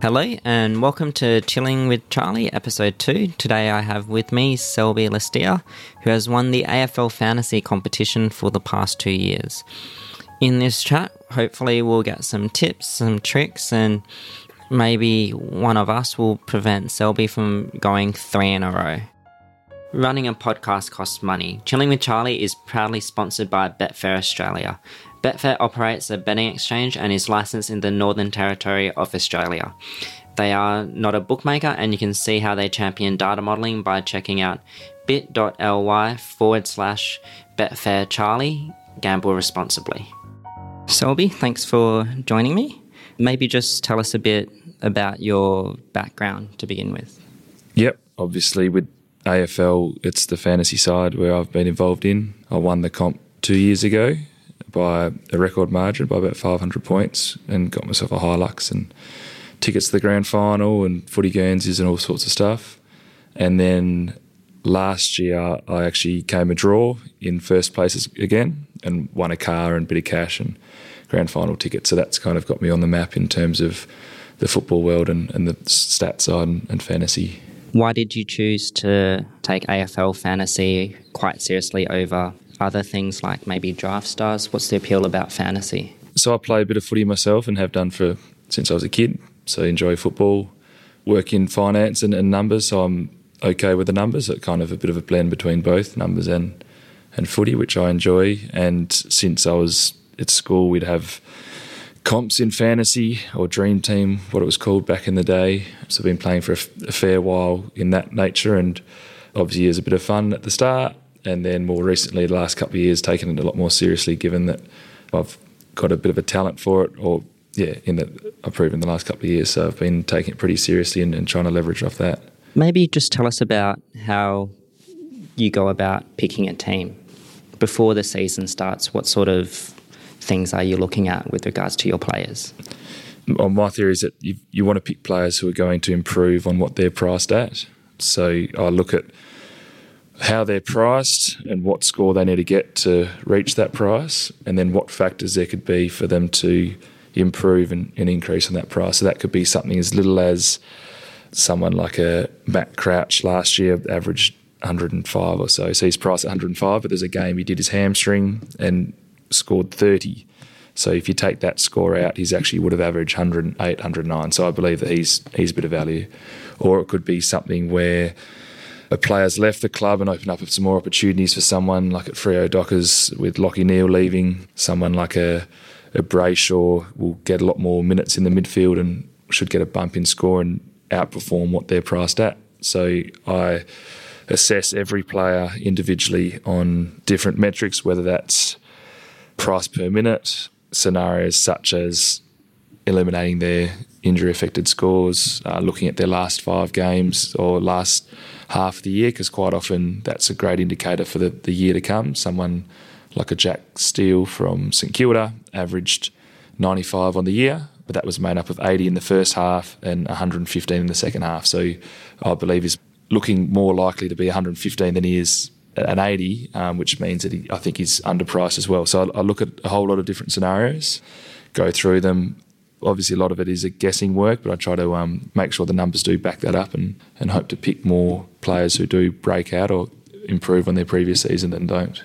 Hello and welcome to Chilling with Charlie, episode 2. Today I have with me Selby Lee-Steere, who has won the AFL fantasy competition for the past two years. In this chat, hopefully, we'll get some tips, some tricks, and maybe one of us will prevent Selby from going three in a row. Running a podcast costs money. Chilling with Charlie is proudly sponsored by Betfair Australia. Betfair operates a betting exchange and is licensed in the Northern Territory of Australia. They are not a bookmaker, and you can see how they champion data modeling by checking out bit.ly forward slash Betfair Charlie. Gamble responsibly. Selby, thanks for joining me. Maybe just tell us a bit about your background to begin with. Yep, obviously with AFL, it's the fantasy side where I've been involved in. I won the comp two years ago by a record margin by about 500 points and got myself a Hilux and tickets to the grand final and footy Guernseys and all sorts of stuff. And then last year, I actually came a draw in first places again and won a car and a bit of cash and grand final tickets. So that's kind of got me on the map in terms of the football world and, and the stats side and fantasy. Why did you choose to take AFL fantasy quite seriously over other things like maybe draft stars? What's the appeal about fantasy? So I play a bit of footy myself and have done for since I was a kid. So I enjoy football, work in finance and, and numbers. So I'm okay with the numbers. So kind of a bit of a blend between both numbers and and footy, which I enjoy. And since I was at school, we'd have comps in fantasy or dream team, what it was called back in the day. So I've been playing for a, a fair while in that nature, and obviously was a bit of fun at the start and then more recently, the last couple of years, taken it a lot more seriously, given that I've got a bit of a talent for it, or yeah, in that I've proven the last couple of years. So I've been taking it pretty seriously and, and trying to leverage off that. Maybe just tell us about how you go about picking a team before the season starts. What sort of things are you looking at with regards to your players? Well, my theory is that you, you want to pick players who are going to improve on what they're priced at. So I look at how they're priced and what score they need to get to reach that price, and then what factors there could be for them to improve and, and increase on that price. So that could be something as little as someone like a Matt Crouch last year averaged 105 or so. So he's priced at 105, but there's a game he did his hamstring and scored 30. So if you take that score out, he's actually would have averaged 108, 109. So I believe that he's he's a bit of value. Or it could be something where a player's left the club and opened up some more opportunities for someone like at Freo Dockers with Lachie Neale leaving, someone like a, a Brayshaw will get a lot more minutes in the midfield and should get a bump in score and outperform what they're priced at. So I assess every player individually on different metrics, whether that's price per minute, scenarios such as eliminating their injury affected scores, uh, looking at their last five games or last half the year because quite often that's a great indicator for the, the year to come. Someone like a Jack Steele from St Kilda averaged 95 on the year, but that was made up of 80 in the first half and 115 in the second half. So I believe is looking more likely to be 115 than he is an 80, um, which means that he, I think he's underpriced as well. So I, I look at a whole lot of different scenarios, go through them, obviously a lot of it is a guessing work, but I try to um, make sure the numbers do back that up and, and hope to pick more players who do break out or improve on their previous season than don't.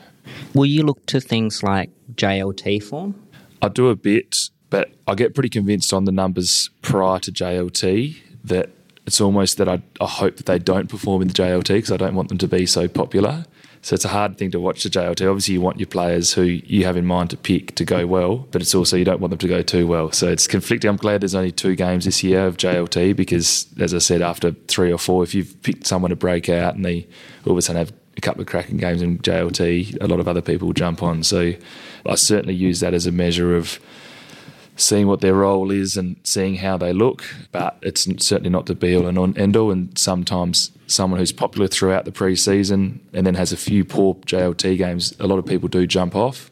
Will you look to things like JLT form? I do a bit, but I get pretty convinced on the numbers prior to JLT that it's almost that I, I hope that they don't perform in the JLT because I don't want them to be so popular. So it's a hard thing to watch the JLT. Obviously, you want your players who you have in mind to pick to go well, but it's also you don't want them to go too well. So it's conflicting. I'm glad there's only two games this year of JLT because, as I said, after three or four, if you've picked someone to break out and they all of a sudden have a couple of cracking games in JLT, a lot of other people will jump on. So I certainly use that as a measure of seeing what their role is and seeing how they look. But it's certainly not the be all and end all. And sometimes someone who's popular throughout the pre-season and then has a few poor JLT games, a lot of people do jump off.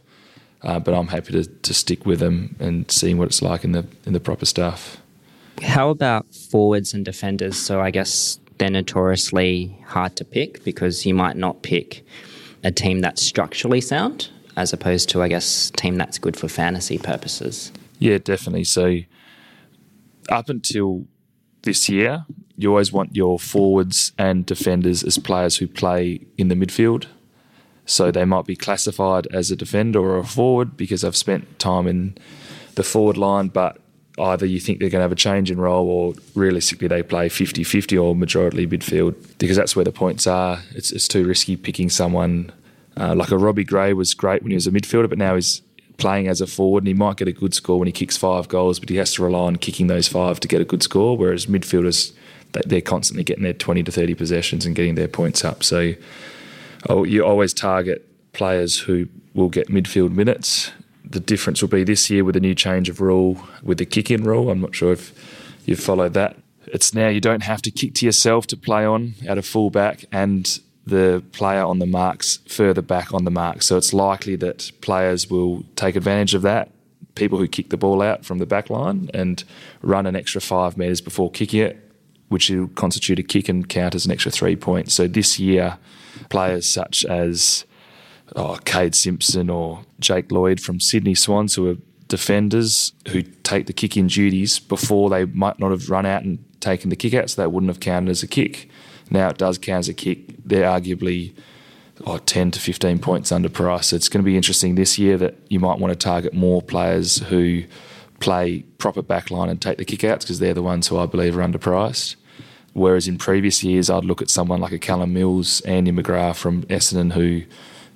Uh, but I'm happy to, to stick with them and seeing what it's like in the in the proper stuff. How about forwards and defenders? So I guess they're notoriously hard to pick because you might not pick a team that's structurally sound as opposed to I guess team that's good for fantasy purposes. Yeah, definitely. So up until this year, you always want your forwards and defenders as players who play in the midfield. So they might be classified as a defender or a forward because I've spent time in the forward line, but either you think they're going to have a change in role or realistically they play 50 50 or majority midfield because that's where the points are. It's, it's too risky picking someone uh, like a Robbie Gray was great when he was a midfielder, but now he's playing as a forward and he might get a good score when he kicks five goals, but he has to rely on kicking those five to get a good score. Whereas midfielders, they're constantly getting their 20 to 30 possessions and getting their points up. So oh, you always target players who will get midfield minutes. The difference will be this year with a new change of rule with the kick in rule. I'm not sure if you've followed that. It's now you don't have to kick to yourself to play on at a full back and the player on the marks further back on the mark. So it's likely that players will take advantage of that. People who kick the ball out from the back line and run an extra five metres before kicking it, which will constitute a kick and count as an extra three points. So this year, players such as oh, Kade Simpson or Jake Lloyd from Sydney Swans, who are defenders who take the kick in duties before they might not have run out and taken the kick out, so that wouldn't have counted as a kick. Now it does count as a kick. They're arguably oh, 10 to 15 points under price. So it's going to be interesting this year that you might want to target more players who play proper backline and take the kickouts because they're the ones who I believe are underpriced. Whereas in previous years, I'd look at someone like a Callum Mills, Andy McGrath from Essendon, who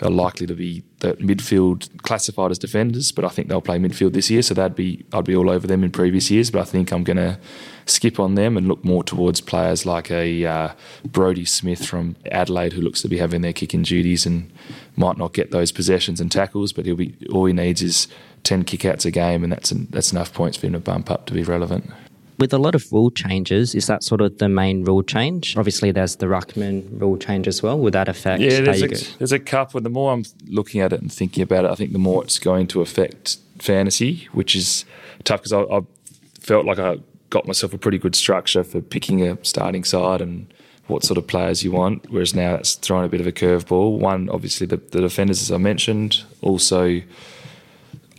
are likely to be the midfield classified as defenders, but I think they'll play midfield this year, so that'd be I'd be all over them in previous years. But I think I'm going to skip on them and look more towards players like a uh, Brodie Smith from Adelaide, who looks to be having their kicking duties and might not get those possessions and tackles, but he'll be all he needs is ten kickouts a game, and that's that's enough points for him to bump up to be relevant with a lot of rule changes, is that sort of the main rule change? Obviously, there's the Ruckman rule change as well. Would that affect yeah, there's a, there's a couple. The more I'm looking at it and thinking about it, I think the more it's going to affect fantasy, which is tough because I, I, felt like I got myself a pretty good structure for picking a starting side and what sort of players you want. Whereas now it's throwing a bit of a curveball. One, obviously, the, the defenders, as I mentioned. Also,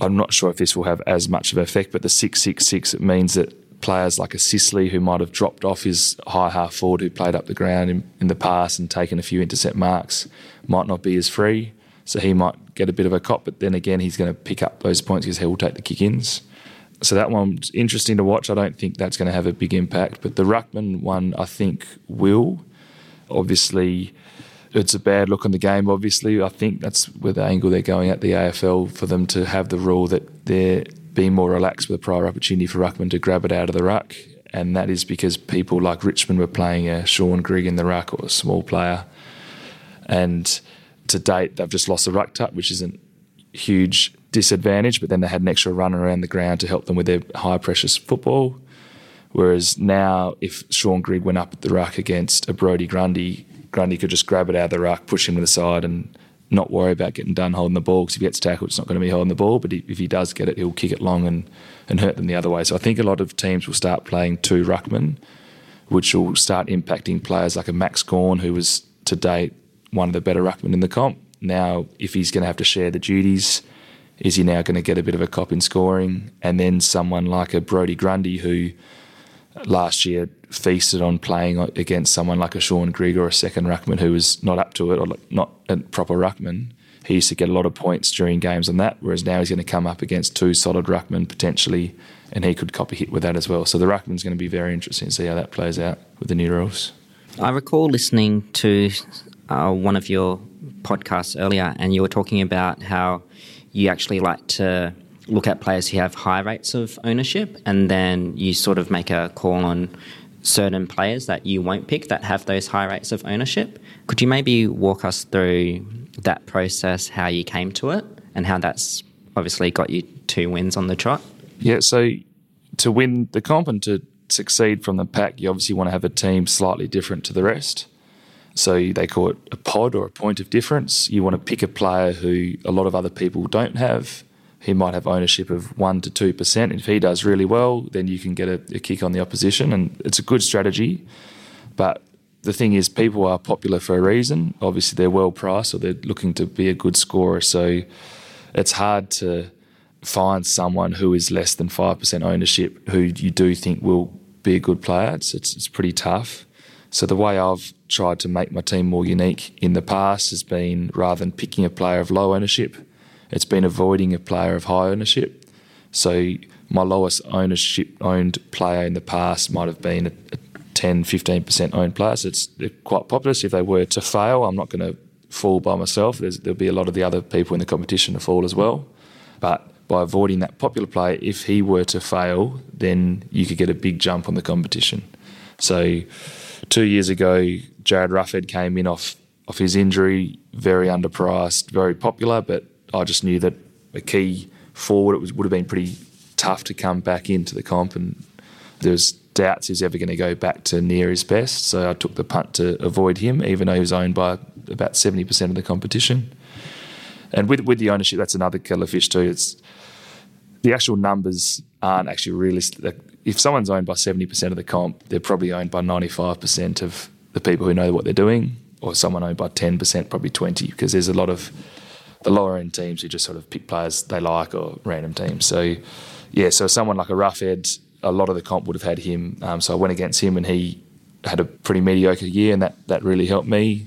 I'm not sure if this will have as much of an effect, but the 666, it means that players like a Sicily who might have dropped off his high half forward who played up the ground in, in the past and taken a few intercept marks might not be as free. So he might get a bit of a cop, but then again, he's going to pick up those points because he will take the kick ins. So that one's interesting to watch. I don't think that's going to have a big impact, but the Ruckman one I think will. Obviously, it's a bad look on the game. Obviously, I think that's where the angle they're going at the AFL for them to have the rule that they're being more relaxed with a prior opportunity for Ruckman to grab it out of the ruck. And that is because people like Richmond were playing a Shaun Grigg in the ruck or a small player. And to date, they've just lost the ruck tuck, which isn't huge disadvantage, but then they had an extra run around the ground to help them with their high pressure football. Whereas now, if Shaun Grigg went up at the ruck against a Brodie Grundy, Grundy could just grab it out of the ruck, push him to the side, and not worry about getting done holding the ball because if he gets tackled, it's not going to be holding the ball. But if he does get it, he'll kick it long and, and hurt them the other way. So I think a lot of teams will start playing two ruckmen, which will start impacting players like a Max Gawn, who was to date one of the better ruckmen in the comp. Now, if he's going to have to share the duties, is he now going to get a bit of a cop in scoring? And then someone like a Brodie Grundy, who last year feasted on playing against someone like a Shaun Grigg or a second ruckman who was not up to it or not a proper ruckman. He used to get a lot of points during games on that, whereas now he's going to come up against two solid ruckmen potentially, and he could cop a hit with that as well. So the ruckman's going to be very interesting to see how that plays out with the new rules. I recall listening to uh, one of your podcasts earlier, and you were talking about how you actually like to look at players who have high rates of ownership, and then you sort of make a call on certain players that you won't pick that have those high rates of ownership. Could you maybe walk us through that process, how you came to it, and how that's obviously got you two wins on the trot? Yeah, so to win the comp and to succeed from the pack, you obviously want to have a team slightly different to the rest. So they call it a pod or a point of difference. You want to pick a player who a lot of other people don't have he might have ownership of 1% to 2%. If he does really well, then you can get a, a kick on the opposition. And it's a good strategy. But the thing is, people are popular for a reason. Obviously, they're well priced or they're looking to be a good scorer. So it's hard to find someone who is less than 5% ownership who you do think will be a good player. It's, it's, it's pretty tough. So the way I've tried to make my team more unique in the past has been rather than picking a player of low ownership, it's been avoiding a player of high ownership. So my lowest ownership owned player in the past might have been a, a 10, 15% owned player. So it's quite popular. So if they were to fail, I'm not going to fall by myself. There's, there'll be a lot of the other people in the competition to fall as well. But by avoiding that popular player, if he were to fail, then you could get a big jump on the competition. So two years ago, Jarryd Roughead came in off off his injury, very underpriced, very popular, but I just knew that a key forward it was, would have been pretty tough to come back into the comp, and there was doubts he was ever going to go back to near his best. So I took the punt to avoid him, even though he was owned by about seventy percent of the competition. And with with the ownership, that's another killer fish too. It's the actual numbers aren't actually realistic. If someone's owned by 70% of the comp, they're probably owned by 95% of the people who know what they're doing, or someone owned by 10%, probably 20, because there's a lot of the lower end teams who just sort of pick players they like or random teams. So, yeah, so someone like a Roughead, a lot of the comp would have had him. Um, so I went against him and he had a pretty mediocre year, and that, that really helped me.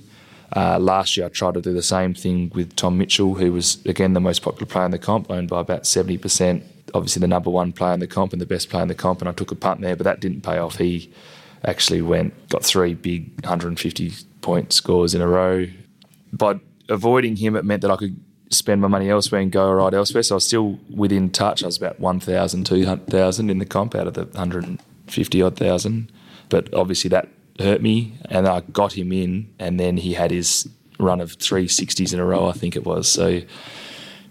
Uh, last year, I tried to do the same thing with Tom Mitchell, who was, again, the most popular player in the comp, owned by about 70%. Obviously, the number one player in the comp and the best player in the comp, and I took a punt there, but that didn't pay off. He actually went, got three big 150 point scores in a row. By avoiding him, it meant that I could spend my money elsewhere and go right elsewhere. So I was still within touch. I was about 1,000, 2,000 in the comp out of the 150 odd thousand. But obviously, that hurt me, and I got him in, and then he had his run of 360s in a row, I think it was. So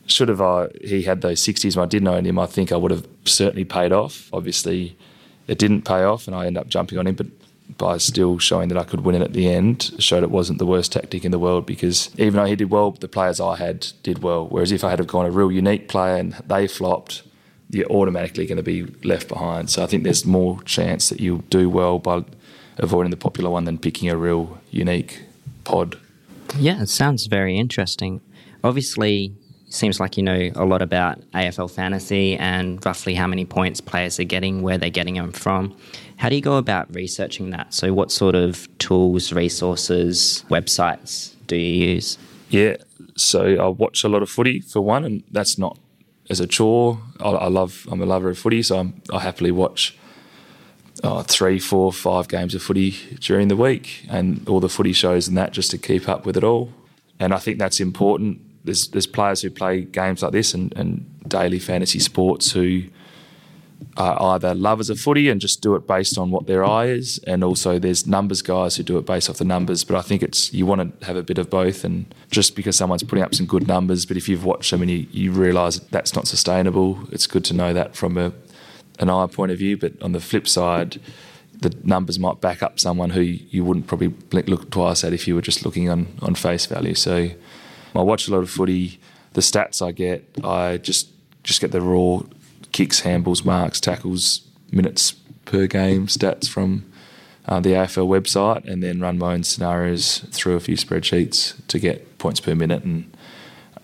should have uh, he had those 60s when I didn't own him, I think I would have certainly paid off. Obviously, it didn't pay off, and I ended up jumping on him, but by still showing that I could win it at the end, showed it wasn't the worst tactic in the world because even though he did well, the players I had did well. Whereas if I had gone a real unique player and they flopped, you're automatically going to be left behind. So I think there's more chance that you'll do well by avoiding the popular one than picking a real unique pod. Yeah, it sounds very interesting. Obviously, seems like you know a lot about AFL fantasy and roughly how many points players are getting, where they're getting them from. How do you go about researching that? So, what sort of tools, resources, websites do you use? Yeah, so I watch a lot of footy for one, and that's not as a chore. I, I love, I'm a lover of footy, so I'm, I happily watch oh, three, four, five games of footy during the week and all the footy shows and that just to keep up with it all. And I think that's important. There's there's players who play games like this and, and daily fantasy sports who are either lovers of footy and just do it based on what their eye is, and also there's numbers guys who do it based off the numbers. But I think it's you want to have a bit of both, and just because someone's putting up some good numbers, but if you've watched them and you, you realise that that's not sustainable, it's good to know that from a an eye point of view. But on the flip side, the numbers might back up someone who you wouldn't probably look twice at if you were just looking on, on face value. So I watch a lot of footy. The stats I get, I just just get the raw kicks, handballs, marks, tackles, minutes per game stats from uh, the AFL website, and then run my own scenarios through a few spreadsheets to get points per minute and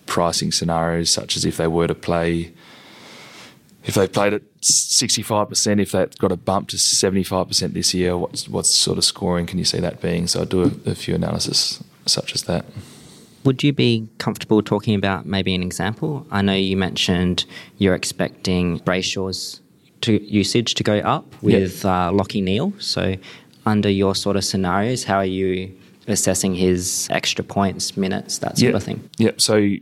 pricing scenarios, such as if they were to play if they played at 65%, if that got a bump to 75% this year, what what sort of scoring can you see that being? So I do a, a, few analysis such as that. Would you be comfortable talking about maybe an example? I know you mentioned you're expecting Brayshaw's to usage to go up with yep. uh, Lachie Neale. So under your sort of scenarios, how are you assessing his extra points, minutes, that sort yep. of thing? Yep. So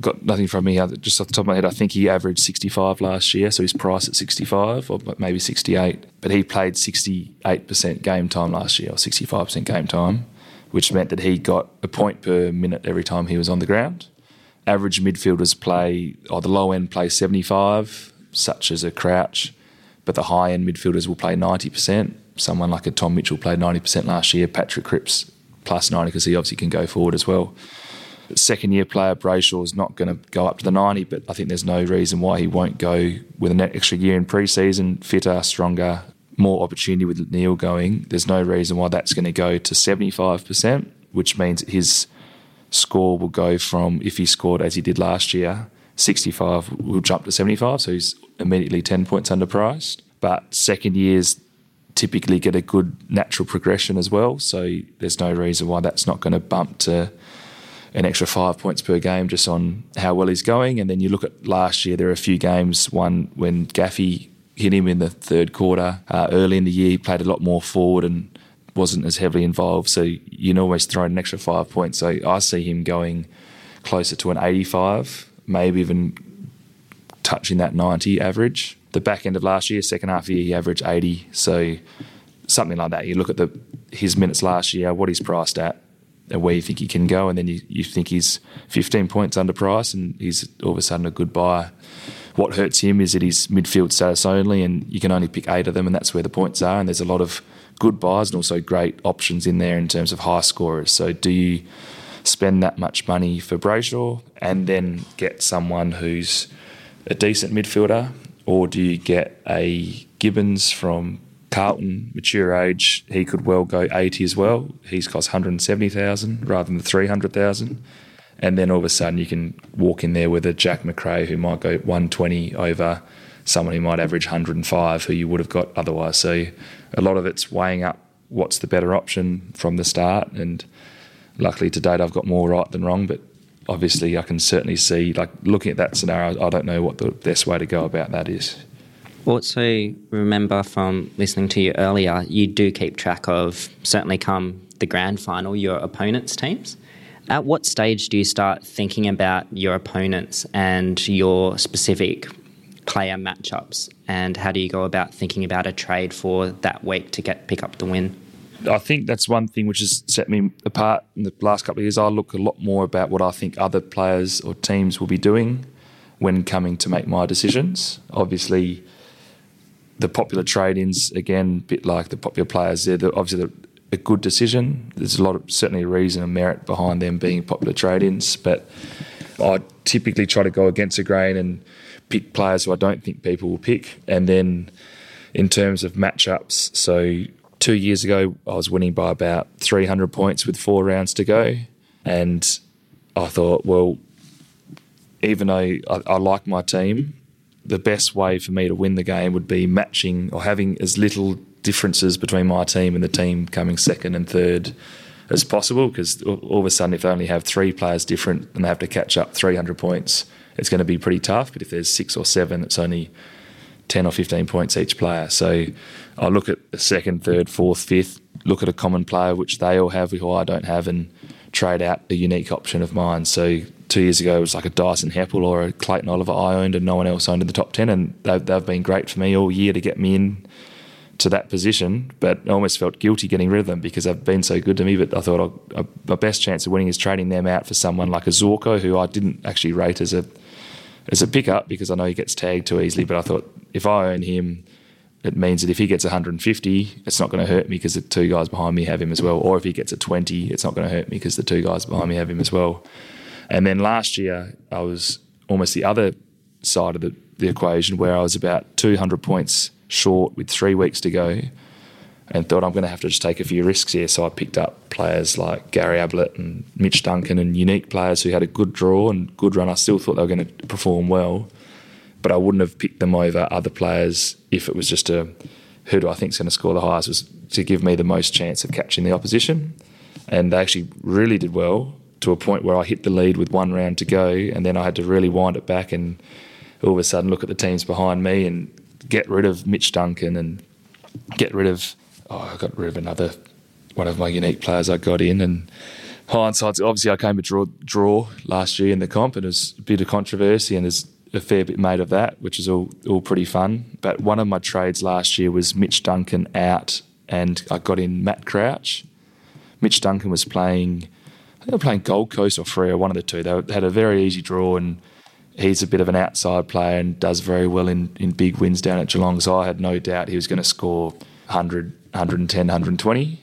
got nothing from me. Just off the top of my head, I think he averaged 65 last year, so his price at 65 or maybe 68. But he played 68% game time last year, or 65% game time, which meant that he got a point per minute every time he was on the ground. Average midfielders play, or the low end play 75, such as a Crouch, but the high end midfielders will play 90%. Someone like a Tom Mitchell played 90% last year. Patrick Cripps plus 90 because he obviously can go forward as well second year player Brayshaw is not going to go up to the 90, but I think there's no reason why he won't go with an extra year in pre-season, fitter, stronger, more opportunity with Neale going. There's no reason why that's going to go to 75%, which means his score will go from, if he scored as he did last year, 65 will jump to 75, so he's immediately 10 points underpriced. But second year's typically get a good natural progression as well. So there's no reason why that's not going to bump to an extra five points per game just on how well he's going. And then you look at last year, there are a few games, one when Gaffey hit him in the third quarter. Uh, early in the year, he played a lot more forward and wasn't as heavily involved. So you can always throw an extra five points. So I see him going closer to an 85, maybe even touching that 90 average. The back end of last year, second half year, he averaged 80. So something like that. You look at the his minutes last year, what he's priced at, and where you think he can go, and then you, you think he's 15 points under price, and he's all of a sudden a good buy. What hurts him is that he's midfield status only, and you can only pick eight of them, and that's where the points are. And there's a lot of good buys and also great options in there in terms of high scorers. So do you spend that much money for Brayshaw and then get someone who's a decent midfielder, or do you get a Gibbons from Carlton, mature age, he could well go 80 as well. He's cost 170,000 rather than the 300,000. And then all of a sudden you can walk in there with a Jack Macrae who might go 120 over someone who might average 105 who you would have got otherwise. So a lot of it's weighing up what's the better option from the start. And luckily to date, I've got more right than wrong. But obviously, I can certainly see, like looking at that scenario, I don't know what the best way to go about that is. Also, remember from listening to you earlier, you do keep track of certainly come the grand final your opponents' teams. At what stage do you start thinking about your opponents and your specific player matchups, and how do you go about thinking about a trade for that week to get pick up the win? I think that's one thing which has set me apart in the last couple of years. I look a lot more about what I think other players or teams will be doing when coming to make my decisions. Obviously, the popular trade-ins again, a bit like the popular players, they're the, obviously the, a good decision. There's a lot of certainly a reason and merit behind them being popular trade-ins, but I typically try to go against the grain and pick players who I don't think people will pick. And then in terms of matchups, so two years ago I was winning by about 300 points with four rounds to go. And I thought, well, even though I, I like my team, the best way for me to win the game would be matching or having as little differences between my team and the team coming second and third as possible. Because all of a sudden, if they only have three players different and they have to catch up 300 points, it's going to be pretty tough. But if there's six or seven, it's only 10 or 15 points each player. So I look at the second, third, fourth, fifth, look at a common player which they all have, who I don't have, and trade out a unique option of mine. So two years ago, it was like a Dyson Heppell or a Clayton Oliver I owned, and no one else owned in the top 10. And they've, they've been great for me all year to get me in to that position, but I almost felt guilty getting rid of them because they've been so good to me. But I thought I, my best chance of winning is trading them out for someone like a Zorko, who I didn't actually rate as a as a pickup because I know he gets tagged too easily. But I thought if I own him, it means that if he gets 150, it's not going to hurt me because the two guys behind me have him as well. Or if he gets a 20, it's not going to hurt me because the two guys behind me have him as well. And then last year, I was almost the other side of the, the equation where I was about 200 points short with three weeks to go and thought I'm going to have to just take a few risks here. So I picked up players like Gary Ablett and Mitch Duncan and unique players who had a good draw and good run. I still thought they were going to perform well, but I wouldn't have picked them over other players if it was just a who do I think is going to score the highest was to give me the most chance of catching the opposition. And they actually really did well to a point where I hit the lead with one round to go, and then I had to really wind it back and all of a sudden look at the teams behind me and get rid of Mitch Duncan and get rid of oh, I got rid of another one of my unique players I got in. And hindsight, obviously, I came to draw draw last year in the comp, and there's a bit of controversy, and there's a fair bit made of that, which is all all pretty fun. But one of my trades last year was Mitch Duncan out, and I got in Matt Crouch. Mitch Duncan was playing. they were playing Gold Coast or Freo, one of the two. They had a very easy draw, and he's a bit of an outside player and does very well in, in big wins down at Geelong. So I had no doubt he was going to score 100, 110, 120.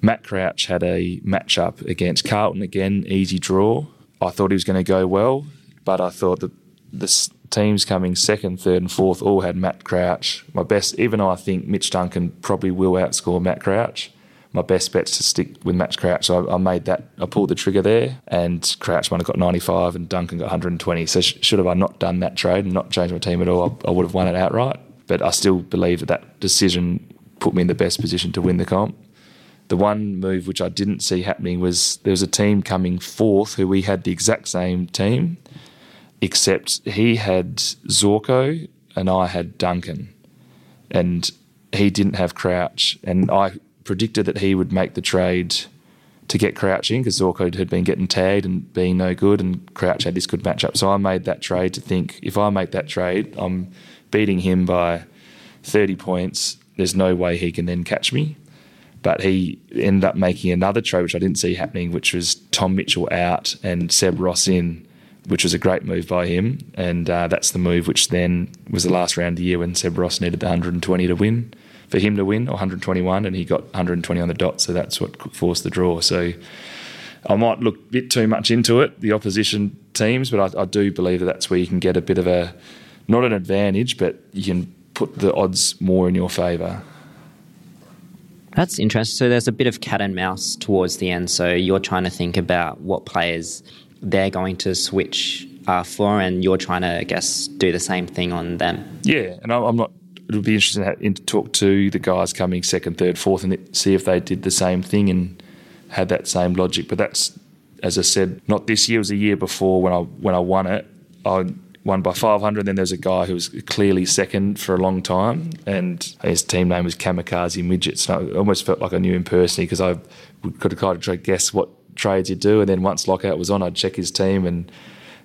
Matt Crouch had a matchup against Carlton again, easy draw. I thought he was going to go well, but I thought that the teams coming second, third, and fourth all had Matt Crouch. My best, even I think Mitch Duncan probably will outscore Matt Crouch, my best bet's to stick with Matt Crouch. So I, I, made that, I pulled the trigger there, and Crouch might have got 95 and Duncan got 120. So sh- should have I not done that trade and not changed my team at all, I, I would have won it outright but I still believe that that decision put me in the best position to win the comp. The one move which I didn't see happening was there was a team coming fourth who we had the exact same team, except he had Zorko and I had Duncan. And he didn't have Crouch. And I predicted that he would make the trade to get Crouch in because Zorko had been getting tagged and being no good, and Crouch had this good matchup. So I made that trade to think if I make that trade, I'm beating him by 30 points. There's no way he can then catch me. But he ended up making another trade, which I didn't see happening, which was Tom Mitchell out and Seb Ross in, which was a great move by him. And uh, that's the move which then was the last round of the year when Seb Ross needed the 120 to win, for him to win, or 121, and he got 120 on the dot. So that's what forced the draw. So I might look a bit too much into it, the opposition teams, but I, I do believe that that's where you can get a bit of a, not an advantage, but you can put the odds more in your favour. That's interesting. So there's a bit of cat and mouse towards the end. So you're trying to think about what players they're going to switch uh, for, and you're trying to, I guess, do the same thing on them. Yeah, and I'm not. It'll be interesting to talk to the guys coming second, third, fourth, and see if they did the same thing and had that same logic. But that's, as I said, not this year. It was a year before when I when I won it. I won by 500. Then there's a guy who was clearly second for a long time, and his team name was Kamikaze Midgets. And I almost felt like I knew him personally because I could have kind of guess what trades he'd do. And then once lockout was on, I'd check his team, and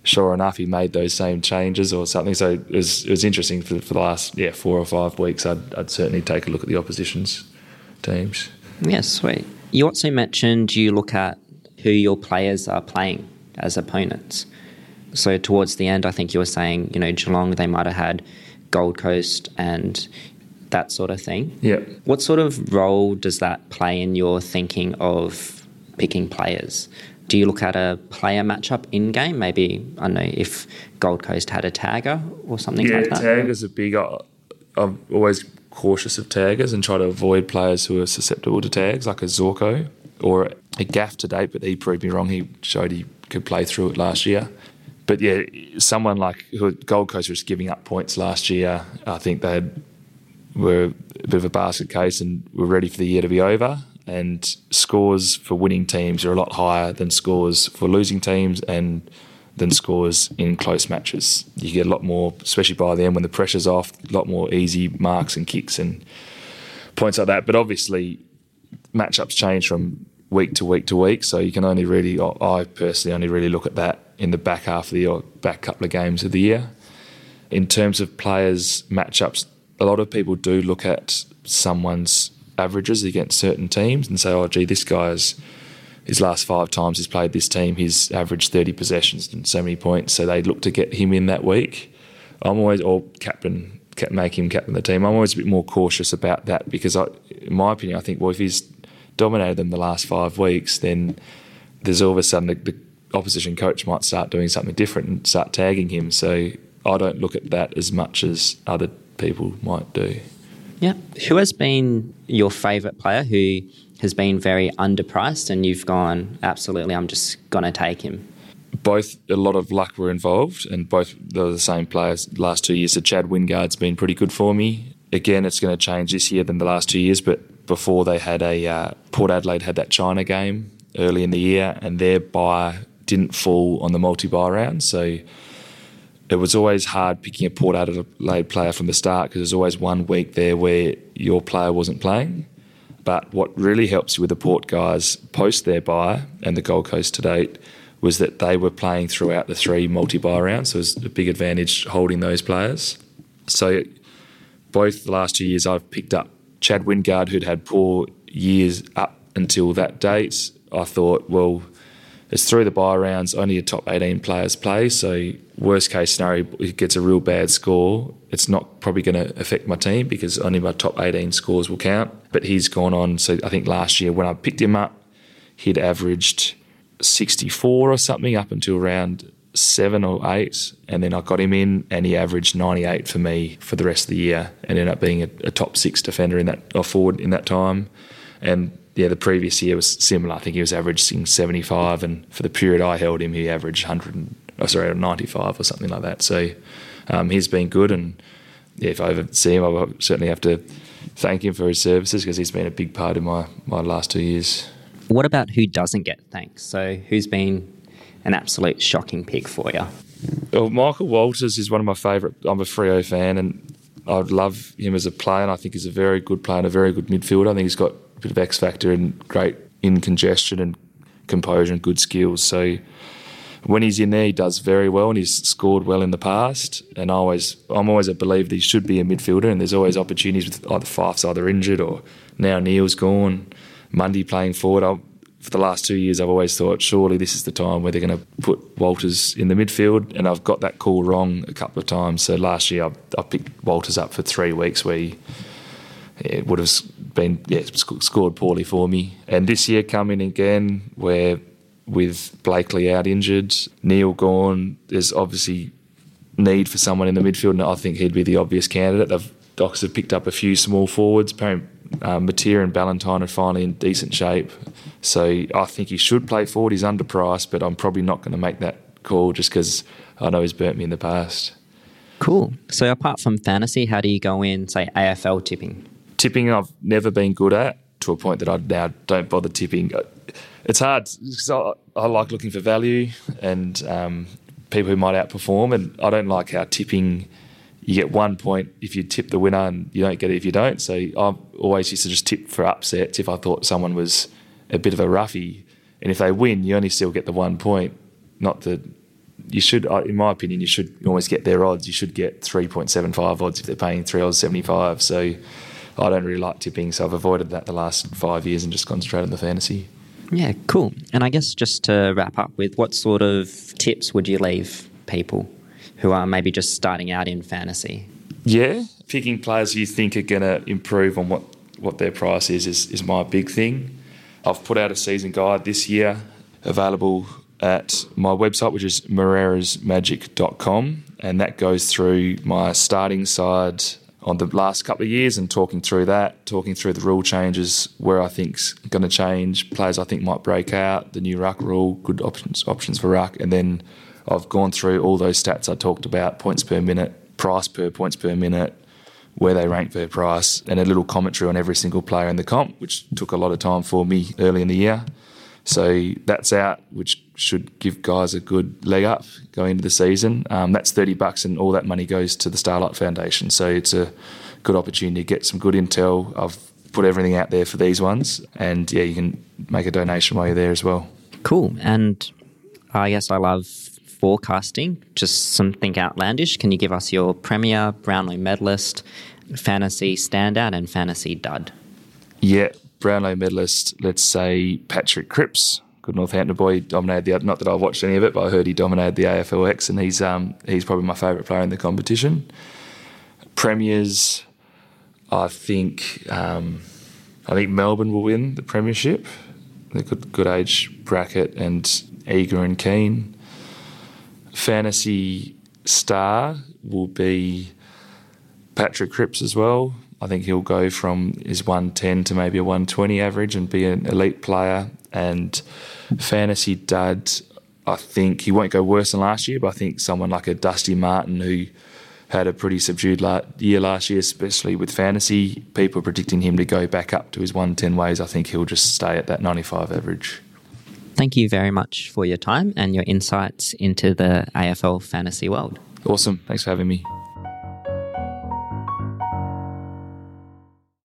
sure enough, he made those same changes or something. So it was, it was interesting for, for the last yeah four or five weeks. I'd, I'd certainly take a look at the opposition's teams. Yeah, sweet. You also mentioned you look at who your players are playing as opponents. So towards the end, I think you were saying, you know, Geelong, they might have had Gold Coast and that sort of thing. Yeah. What sort of role does that play in your thinking of picking players? Do you look at a player matchup in game? Maybe, I don't know, if Gold Coast had a tagger or something yeah, like that? Yeah, taggers are big. I'm always cautious of taggers and try to avoid players who are susceptible to tags, like a Zorko or a Gaff to date, but he proved me wrong. He showed he could play through it last year but yeah, someone like who Gold Coast was giving up points last year. I think they were a bit of a basket case and were ready for the year to be over. And scores for winning teams are a lot higher than scores for losing teams and than scores in close matches. You get a lot more, especially by the end when the pressure's off, a lot more easy marks and kicks and points like that. But obviously, matchups change from week to week to week, so you can only really, I personally only really look at that in the back half of the year, back couple of games of the year. In terms of players' matchups, a lot of people do look at someone's averages against certain teams and say, oh, gee, this guy's his last five times he's played this team, he's averaged 30 possessions and so many points. So they look to get him in that week. I'm always, or captain, make him captain of the team. I'm always a bit more cautious about that because, I, in my opinion, I think, well, if he's dominated them the last five weeks, then there's all of a sudden the, the opposition coach might start doing something different and start tagging him. So I don't look at that as much as other people might do. Yeah. Who has been your favourite player who has been very underpriced and you've gone, absolutely, I'm just going to take him? Both, a lot of luck were involved, and both they were the same players last two years. So Chad Wingard's been pretty good for me. Again, it's going to change this year than the last two years, but before they had a uh, Port Adelaide had that China game early in the year, and their bye didn't fall on the multi-bye round. So it was always hard picking a Port Adelaide player from the start because there's always one week there where your player wasn't playing. But what really helps you with the Port guys post their bye and the Gold Coast to date was that they were playing throughout the three multi-bye rounds. So it was a big advantage holding those players. So both the last two years I've picked up Chad Wingard, who'd had poor years up until that date. I thought, well, it's through the bye rounds, only your top 18 players play. So, worst case scenario, he gets a real bad score, it's not probably going to affect my team because only my top 18 scores will count. But he's gone on. So, I think last year when I picked him up, he'd averaged 64 or something up until around seven or eight. And then I got him in and he averaged 98 for me for the rest of the year and ended up being a, a top six defender in that, or forward in that time. And yeah, the previous year was similar. I think he was averaging 75, and for the period I held him, he averaged 100, oh, sorry, 95 or something like that. So um, he's been good, and yeah, if I ever see him, I will certainly have to thank him for his services because he's been a big part of my, my last two years. What about who doesn't get thanks? So, who's been an absolute shocking pick for you? Well, Michael Walters is one of my favourite. I'm a Freo fan, and I love him as a player. And I think he's a very good player and a very good midfielder. I think he's got a bit of X factor and great in congestion and composure and good skills. So when he's in there, he does very well, and he's scored well in the past. And I always, I'm always a believer that he should be a midfielder, and there's always opportunities with either Fyfe's either injured or now Neale's gone, Mundy playing forward. I, for the last two years, I've always thought surely this is the time where they're going to put Walters in the midfield, and I've got that call wrong a couple of times. So last year, I, I picked Walters up for three weeks where he yeah, would have been yeah, scored poorly for me. And this year, coming again, where with Blakely out injured, Neale gone, there's obviously need for someone in the midfield, and I think he'd be the obvious candidate. The Docs have picked up a few small forwards. Apparently, um, Matera and Ballantyne are finally in decent shape. So I think he should play forward. He's underpriced, but I'm probably not going to make that call just because I know he's burnt me in the past. Cool. So apart from fantasy, how do you go in, say, AFL tipping? Tipping, I've never been good at to a point that I now don't bother tipping. It's hard because I, I, like looking for value and um, people who might outperform, and I don't like how tipping you get one point if you tip the winner and you don't get it if you don't. So I always used to just tip for upsets if I thought someone was a bit of a roughie, and if they win, you only still get the one point. Not that you should, in my opinion, you should always get their odds. You should get three point seven five odds if they're paying three odds seventy five. So I don't really like tipping, so I've avoided that the last five years and just concentrated on the fantasy. Yeah, cool. And I guess just to wrap up with, what sort of tips would you leave people? who are maybe just starting out in fantasy? Yeah, picking players you think are going to improve on what, what their price is, is is my big thing. I've put out a season guide this year, available at my website, which is moreirasmagic.com, and that goes through my starting side on the last couple of years and talking through that, talking through the rule changes, where I think's going to change, players I think might break out, the new ruck rule, good options options for ruck, and then I've gone through all those stats I talked about points per minute, price per points per minute, where they rank per price, and a little commentary on every single player in the comp, which took a lot of time for me early in the year. So that's out, which should give guys a good leg up going into the season. Um, that's 30 bucks, and all that money goes to the Starlight Foundation. So it's a good opportunity to get some good intel. I've put everything out there for these ones, and yeah, you can make a donation while you're there as well. Cool. And I guess I love forecasting, just something outlandish. Can you give us your Premier, Brownlow medalist, fantasy standout, and fantasy dud? Yeah, Brownlow medalist, let's say Patrick Cripps. Good Northampton boy, dominated the. Not that I watched any of it, but I heard he dominated the AFLX, and he's um he's probably my favourite player in the competition. Premiers, I think um, I think Melbourne will win the premiership. They've got good age bracket and eager and keen fantasy star will be Patrick Cripps as well. I think he'll go from his 110 to maybe a 120 average and be an elite player. And fantasy dud, I think he won't go worse than last year, but I think someone like a Dusty Martin who had a pretty subdued year last year, especially with fantasy, people predicting him to go back up to his 110 ways. I think he'll just stay at that 95 average. Thank you very much for your time and your insights into the AFL fantasy world. Awesome. Thanks for having me.